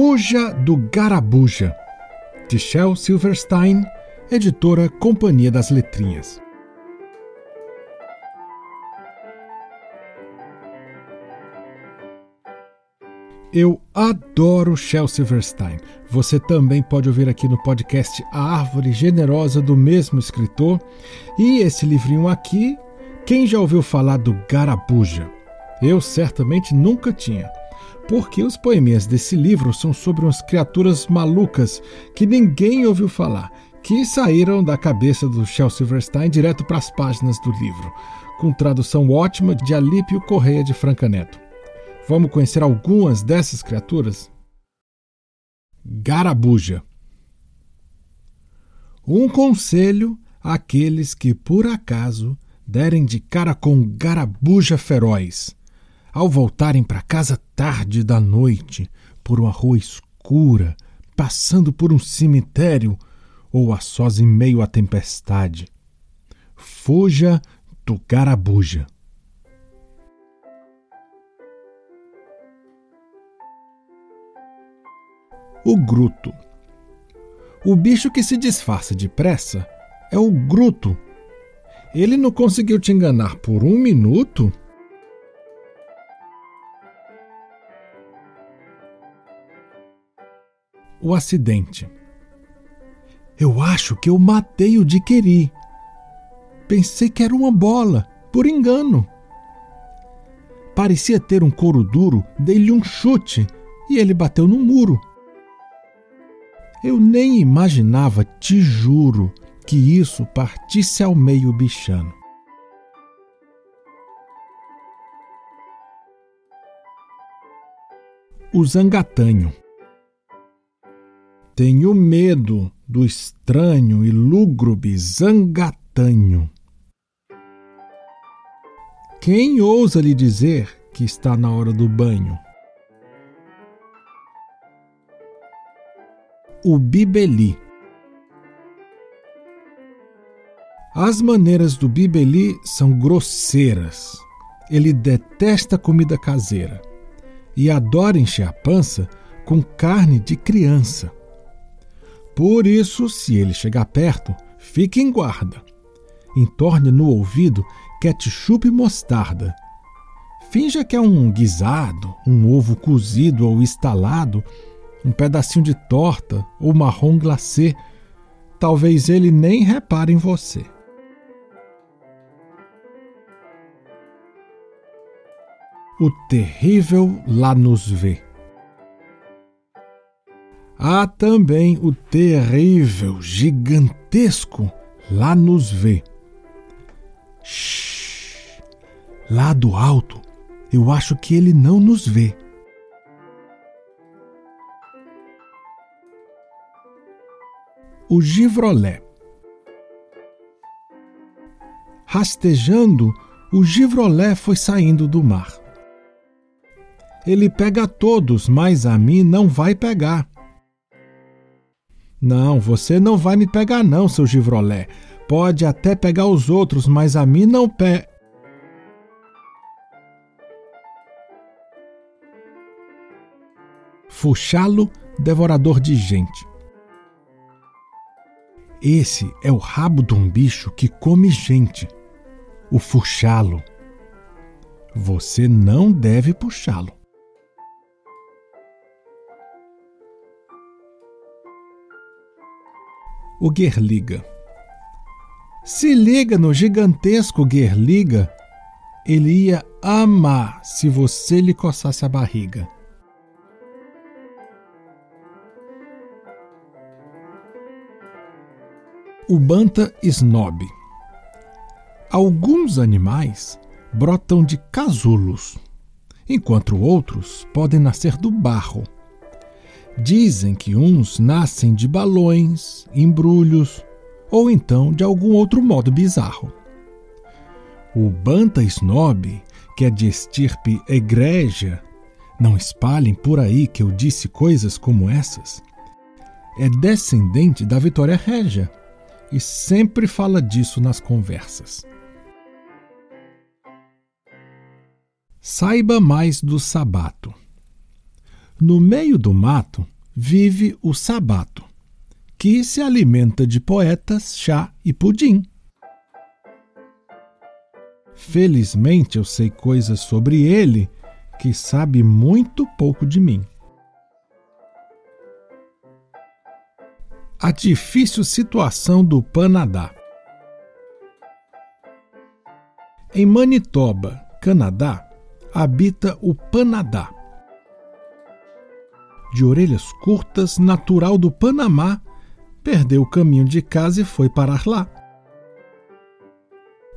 Fuja do Garabuja, de Shel Silverstein, editora Companhia das Letrinhas. Eu adoro Shel Silverstein. Você também pode ouvir aqui no podcast A Árvore Generosa do mesmo escritor. E esse livrinho aqui, quem já ouviu falar do Garabuja? Eu certamente nunca tinha. Porque os poeminhas desse livro são sobre umas criaturas malucas que ninguém ouviu falar, que saíram da cabeça do Shel Silverstein direto para as páginas do livro, com tradução ótima de Alípio Correia de Franca Neto. Vamos conhecer algumas dessas criaturas? Garabuja. Um conselho àqueles que por acaso derem de cara com garabuja feroz, ao voltarem para casa tarde da noite, por uma rua escura, passando por um cemitério ou a sós em meio à tempestade. Fuja do garabuja. o gruto. O bicho que se disfarça depressa é o gruto. Ele não conseguiu te enganar por um minuto? O acidente. Eu acho que eu matei o de Queri. Pensei que era uma bola, por engano. Parecia ter um couro duro, dei-lhe um chute e ele bateu no muro. Eu nem imaginava, te juro, que isso partisse ao meio bichano. O zangatanho. Tenho medo do estranho e lúgubre zangatanho. Quem ousa lhe dizer que está na hora do banho? o Bibeli. As maneiras do Bibeli são grosseiras. Ele detesta comida caseira e adora encher a pança com carne de criança. Por isso, se ele chegar perto, fique em guarda. Entorne no ouvido ketchup e mostarda. Finja que é um guisado, um ovo cozido ou estalado um pedacinho de torta ou marrom glacê, talvez ele nem repare em você. O terrível lá nos vê. Há também o terrível, gigantesco lá nos vê. Shhh, lá do alto, eu acho que ele não nos vê. o givrolé. Rastejando, o givrolé foi saindo do mar. Ele pega a todos, mas a mim não vai pegar. Não, você não vai me pegar, não, seu givrolé. Pode até pegar os outros, mas a mim não pega. Fuxalo, devorador de gente. Esse é o rabo de um bicho que come gente. O fuxá-lo. Você não deve puxá-lo. O Guerliga. Se liga no gigantesco Guerliga, ele ia amar se você lhe coçasse a barriga. o Banta snob. Alguns animais brotam de casulos, enquanto outros podem nascer do barro. Dizem que uns nascem de balões, embrulhos ou então de algum outro modo bizarro. O Banta snob, que é de estirpe egrégia, não espalhem por aí que eu disse coisas como essas, é descendente da Vitória Régia, e sempre fala disso nas conversas. Saiba mais do sabato. No meio do mato vive o sabato, que se alimenta de poetas, chá e pudim. Felizmente eu sei coisas sobre ele que sabe muito pouco de mim. A difícil situação do Panadá. Em Manitoba, Canadá, habita o Panadá. De orelhas curtas, natural do Panamá, perdeu o caminho de casa e foi parar lá.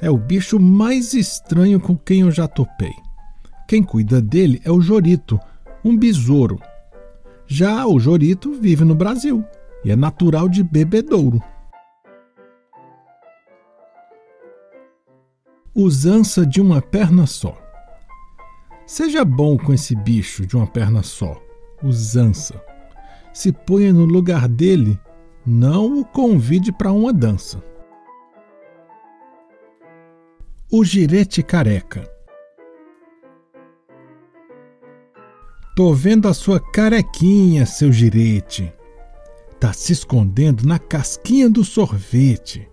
É o bicho mais estranho com quem eu já topei. Quem cuida dele é o Jorito, um besouro. Já o Jorito vive no Brasil e é natural de bebedouro. Usança de uma perna só. Seja bom com esse bicho de uma perna só, usança. Se ponha no lugar dele, não o convide para uma dança. O girete careca. Tô vendo a sua carequinha, seu girete está se escondendo na casquinha do sorvete.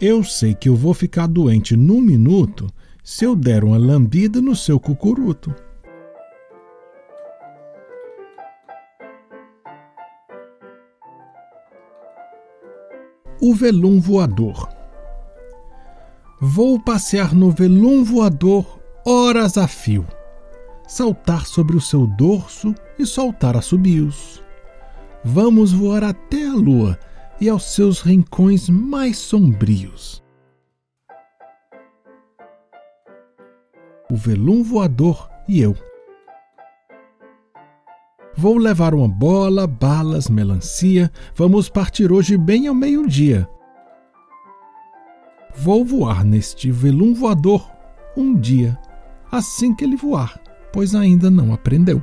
Eu sei que eu vou ficar doente num minuto se eu der uma lambida no seu cucuruto. O velum voador. Vou passear no velum voador horas a fio, saltar sobre o seu dorso e soltar assobios. Vamos voar até a lua e aos seus rincões mais sombrios. O velum voador e eu. Vou levar uma bola, balas, melancia. Vamos partir hoje bem ao meio-dia. Vou voar neste velum voador um dia, assim que ele voar, pois ainda não aprendeu.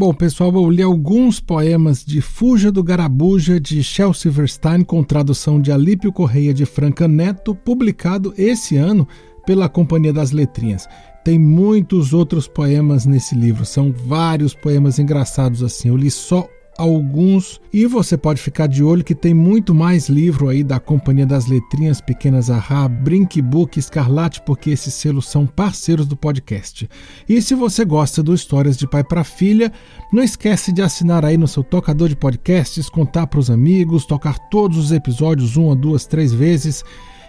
Bom, pessoal, eu li alguns poemas de Fuja do Garabuja de Shel Silverstein com tradução de Alípio Correia de Franca Neto, publicado esse ano pela Companhia das Letrinhas. Tem muitos outros poemas nesse livro, são vários poemas engraçados assim. Eu li só alguns e você pode ficar de olho que tem muito mais livro aí da Companhia das Letrinhas Pequenas Arra, Brink Book, Escarlate, porque esses selos são parceiros do podcast. E se você gosta do Histórias de Pai para Filha, não esquece de assinar aí no seu tocador de podcasts, contar para os amigos, tocar todos os episódios uma, duas, três vezes.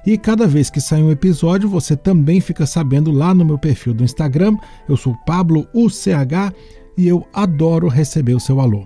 E cada vez que sai um episódio, você também fica sabendo lá no meu perfil do Instagram. Eu sou Pablo UCH e eu adoro receber o seu alô.